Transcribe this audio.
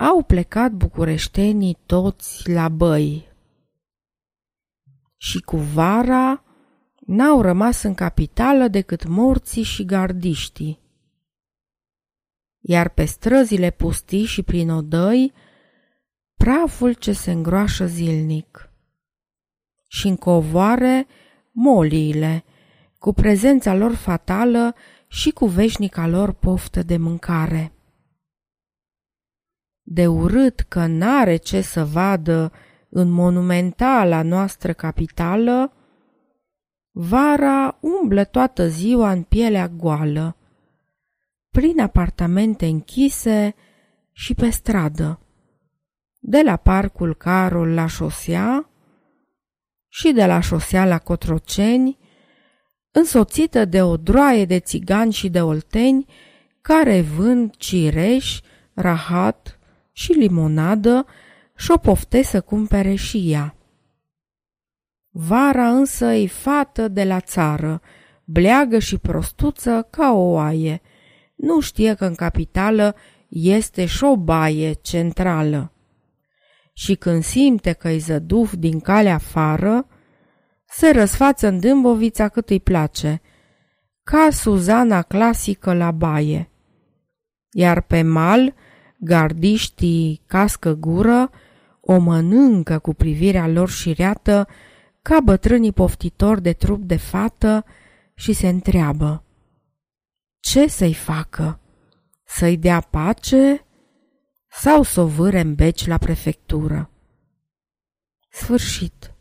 au plecat bucureștenii toți la băi. Și cu vara n-au rămas în capitală decât morții și gardiștii. Iar pe străzile pustii și prin odăi, praful ce se îngroașă zilnic. Și în covoare, moliile, cu prezența lor fatală și cu veșnica lor poftă de mâncare de urât că n-are ce să vadă în monumentala noastră capitală, vara umblă toată ziua în pielea goală, prin apartamente închise și pe stradă, de la parcul Carol la șosea și de la șosea la Cotroceni, însoțită de o droaie de țigani și de olteni care vând cireș, rahat și limonadă și-o pofte să cumpere și ea. Vara însă e fată de la țară, bleagă și prostuță ca o oaie. Nu știe că în capitală este și o baie centrală. Și când simte că-i zăduf din calea afară, se răsfață în dâmbovița cât îi place, ca Suzana clasică la baie. Iar pe mal Gardiștii cască gură, o mănâncă cu privirea lor șireată, ca bătrânii poftitori de trup de fată și se întreabă. Ce să-i facă? Să-i dea pace sau să o vâre în beci la prefectură? Sfârșit.